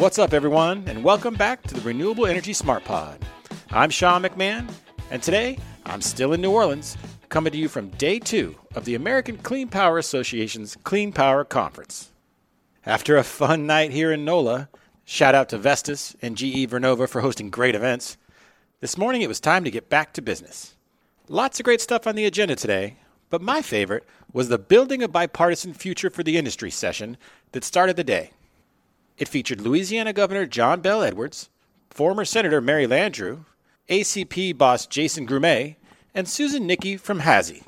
What's up, everyone, and welcome back to the Renewable Energy Smart Pod. I'm Sean McMahon, and today I'm still in New Orleans, coming to you from day two of the American Clean Power Association's Clean Power Conference. After a fun night here in NOLA, shout out to Vestas and GE Vernova for hosting great events, this morning it was time to get back to business. Lots of great stuff on the agenda today, but my favorite was the Building a Bipartisan Future for the Industry session that started the day. It featured Louisiana Governor John Bel Edwards, former Senator Mary Landrieu, ACP boss Jason Grumet, and Susan Nickey from HASI.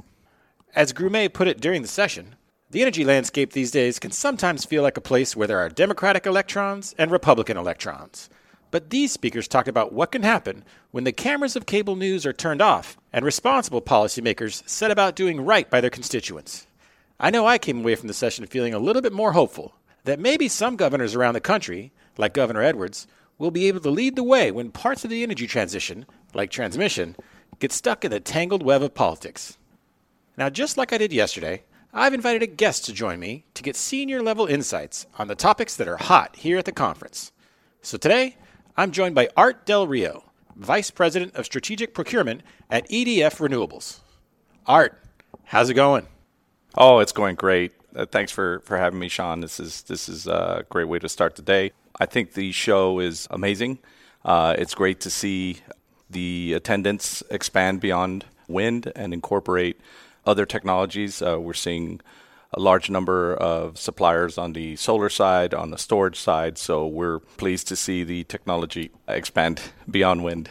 As Grumet put it during the session, the energy landscape these days can sometimes feel like a place where there are Democratic electrons and Republican electrons. But these speakers talked about what can happen when the cameras of cable news are turned off and responsible policymakers set about doing right by their constituents. I know I came away from the session feeling a little bit more hopeful that maybe some governors around the country, like Governor Edwards, will be able to lead the way when parts of the energy transition, like transmission, get stuck in the tangled web of politics. Now, just like I did yesterday, I've invited a guest to join me to get senior level insights on the topics that are hot here at the conference. So today, I'm joined by Art Del Rio, Vice President of Strategic Procurement at EDF Renewables. Art, how's it going? Oh, it's going great. Uh, thanks for, for having me, Sean. This is this is a great way to start the day. I think the show is amazing. Uh, it's great to see the attendance expand beyond wind and incorporate other technologies. Uh, we're seeing a large number of suppliers on the solar side, on the storage side. So we're pleased to see the technology expand beyond wind.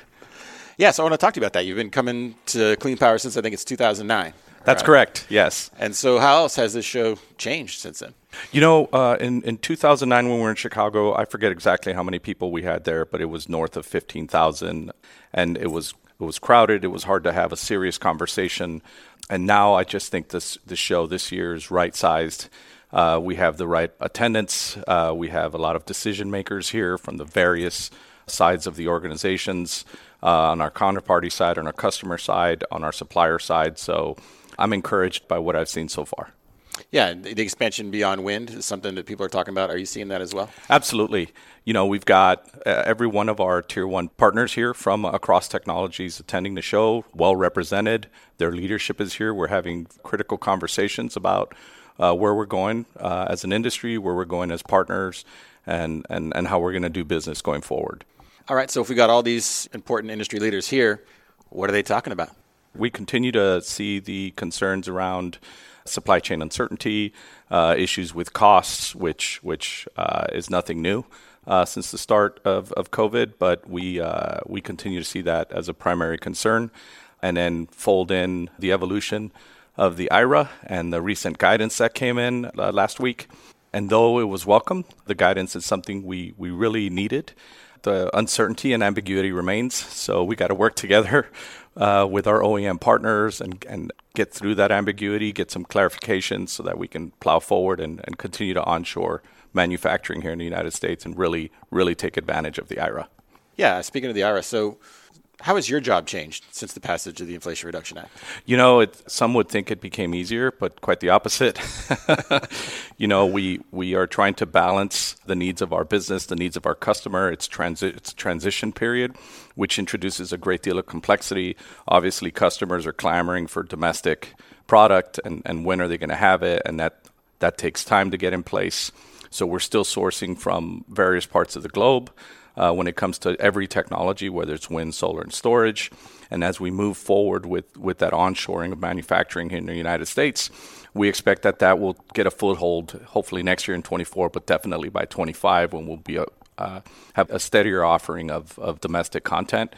Yeah, so I want to talk to you about that. You've been coming to Clean Power since I think it's 2009. That's right? correct. Yes. And so, how else has this show changed since then? You know, uh, in in 2009 when we were in Chicago, I forget exactly how many people we had there, but it was north of 15,000, and it was it was crowded. It was hard to have a serious conversation. And now I just think this the show this year is right sized. Uh, we have the right attendance. Uh, we have a lot of decision makers here from the various sides of the organizations uh, on our counterparty side, on our customer side, on our supplier side. So I'm encouraged by what I've seen so far. Yeah, the expansion beyond wind is something that people are talking about. Are you seeing that as well? Absolutely. You know, we've got uh, every one of our tier one partners here from across technologies attending the show, well represented. Their leadership is here. We're having critical conversations about uh, where we're going uh, as an industry, where we're going as partners, and, and, and how we're going to do business going forward. All right, so if we got all these important industry leaders here, what are they talking about? We continue to see the concerns around supply chain uncertainty, uh, issues with costs, which which uh, is nothing new uh, since the start of, of COVID, but we uh, we continue to see that as a primary concern, and then fold in the evolution of the IRA and the recent guidance that came in uh, last week. And though it was welcome, the guidance is something we, we really needed the uncertainty and ambiguity remains. So we got to work together uh, with our OEM partners and, and get through that ambiguity, get some clarification so that we can plow forward and, and continue to onshore manufacturing here in the United States and really, really take advantage of the IRA. Yeah, speaking of the IRA, so how has your job changed since the passage of the Inflation Reduction Act? You know, it, some would think it became easier, but quite the opposite. you know, we we are trying to balance the needs of our business, the needs of our customer. It's transi- it's transition period, which introduces a great deal of complexity. Obviously, customers are clamoring for domestic product, and, and when are they going to have it? And that that takes time to get in place. So we're still sourcing from various parts of the globe uh, when it comes to every technology, whether it's wind, solar, and storage. And as we move forward with, with that onshoring of manufacturing here in the United States, we expect that that will get a foothold hopefully next year in 24, but definitely by 25 when we'll be a, uh, have a steadier offering of, of domestic content.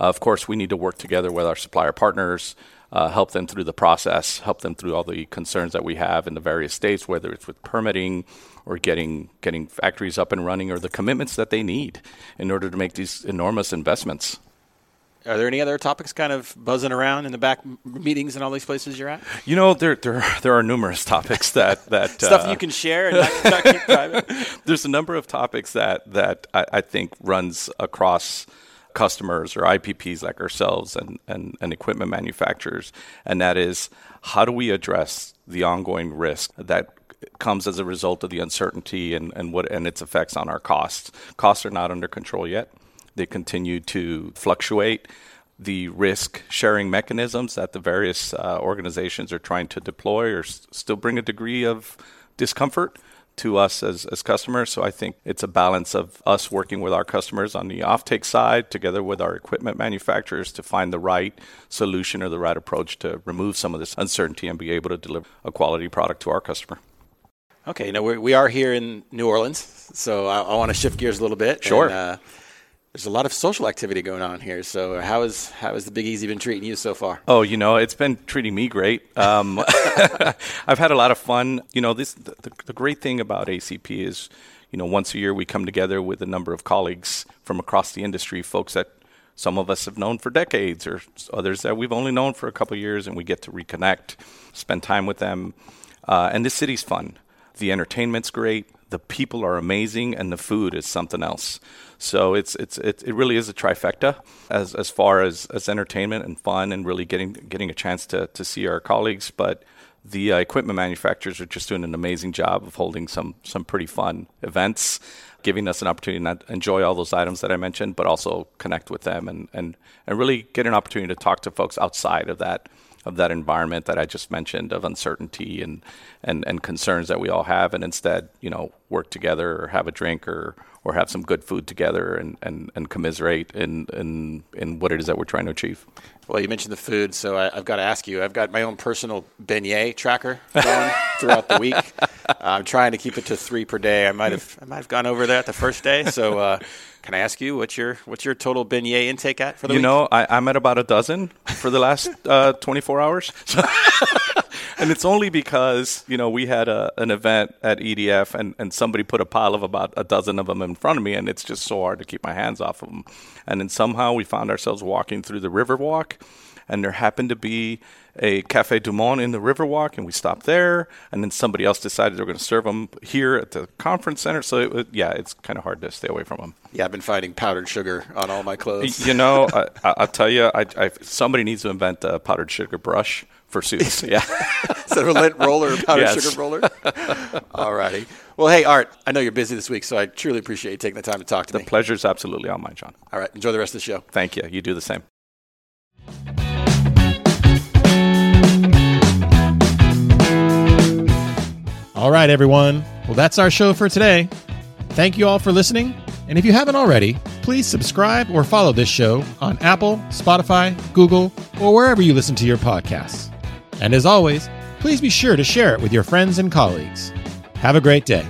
Uh, of course, we need to work together with our supplier partners, uh, help them through the process, help them through all the concerns that we have in the various states, whether it's with permitting or getting getting factories up and running, or the commitments that they need in order to make these enormous investments. Are there any other topics kind of buzzing around in the back meetings and all these places you're at? You know, there there, there are numerous topics that that stuff uh, you can share and not, not keep private. There's a number of topics that that I, I think runs across customers or IPPs like ourselves and, and, and equipment manufacturers, and that is how do we address the ongoing risk that comes as a result of the uncertainty and, and what and its effects on our costs. Costs are not under control yet. They continue to fluctuate. The risk sharing mechanisms that the various uh, organizations are trying to deploy are s- still bring a degree of discomfort to us as, as customers. So I think it's a balance of us working with our customers on the offtake side, together with our equipment manufacturers, to find the right solution or the right approach to remove some of this uncertainty and be able to deliver a quality product to our customer. Okay, now we're, we are here in New Orleans, so I, I want to shift gears a little bit. Sure. And, uh, there's a lot of social activity going on here. So how is how has the Big Easy been treating you so far? Oh, you know, it's been treating me great. Um, I've had a lot of fun. You know, this the, the great thing about ACP is, you know, once a year we come together with a number of colleagues from across the industry, folks that some of us have known for decades, or others that we've only known for a couple of years, and we get to reconnect, spend time with them. Uh, and this city's fun. The entertainment's great the people are amazing and the food is something else. So it's it's it, it really is a trifecta as as far as, as entertainment and fun and really getting getting a chance to to see our colleagues. But the uh, equipment manufacturers are just doing an amazing job of holding some some pretty fun events, giving us an opportunity to enjoy all those items that I mentioned, but also connect with them and and and really get an opportunity to talk to folks outside of that of that environment that I just mentioned of uncertainty and, and, and concerns that we all have, and instead, you know, work together or have a drink or, or have some good food together and, and, and commiserate in, in, in what it is that we're trying to achieve. Well, you mentioned the food, so I, have got to ask you. I've got my own personal beignet tracker going throughout the week. I'm trying to keep it to three per day. I might have I might have gone over that the first day. So, uh, can I ask you what's your what's your total beignet intake at for the you week? You know, I, am at about a dozen for the last uh, 24 hours. and it's only because you know we had a, an event at EDF and, and somebody put a pile of about a dozen of them in front of me, and it's just so hard to keep my hands off of them. And then somehow we found ourselves walking through the Riverwalk, and there happened to be a Cafe Du Monde in the Riverwalk, and we stopped there. And then somebody else decided they were going to serve them here at the conference center. So, it, yeah, it's kind of hard to stay away from them. Yeah, I've been finding powdered sugar on all my clothes. You know, I, will tell you, I, I, somebody needs to invent a powdered sugar brush for suits. Yeah, instead of a lint roller, a powdered yes. sugar roller. all righty. Well, hey, Art, I know you're busy this week, so I truly appreciate you taking the time to talk to the me. The pleasure's absolutely all mine, John. All right, enjoy the rest of the show. Thank you. You do the same. All right, everyone. Well, that's our show for today. Thank you all for listening. And if you haven't already, please subscribe or follow this show on Apple, Spotify, Google, or wherever you listen to your podcasts. And as always, please be sure to share it with your friends and colleagues. Have a great day.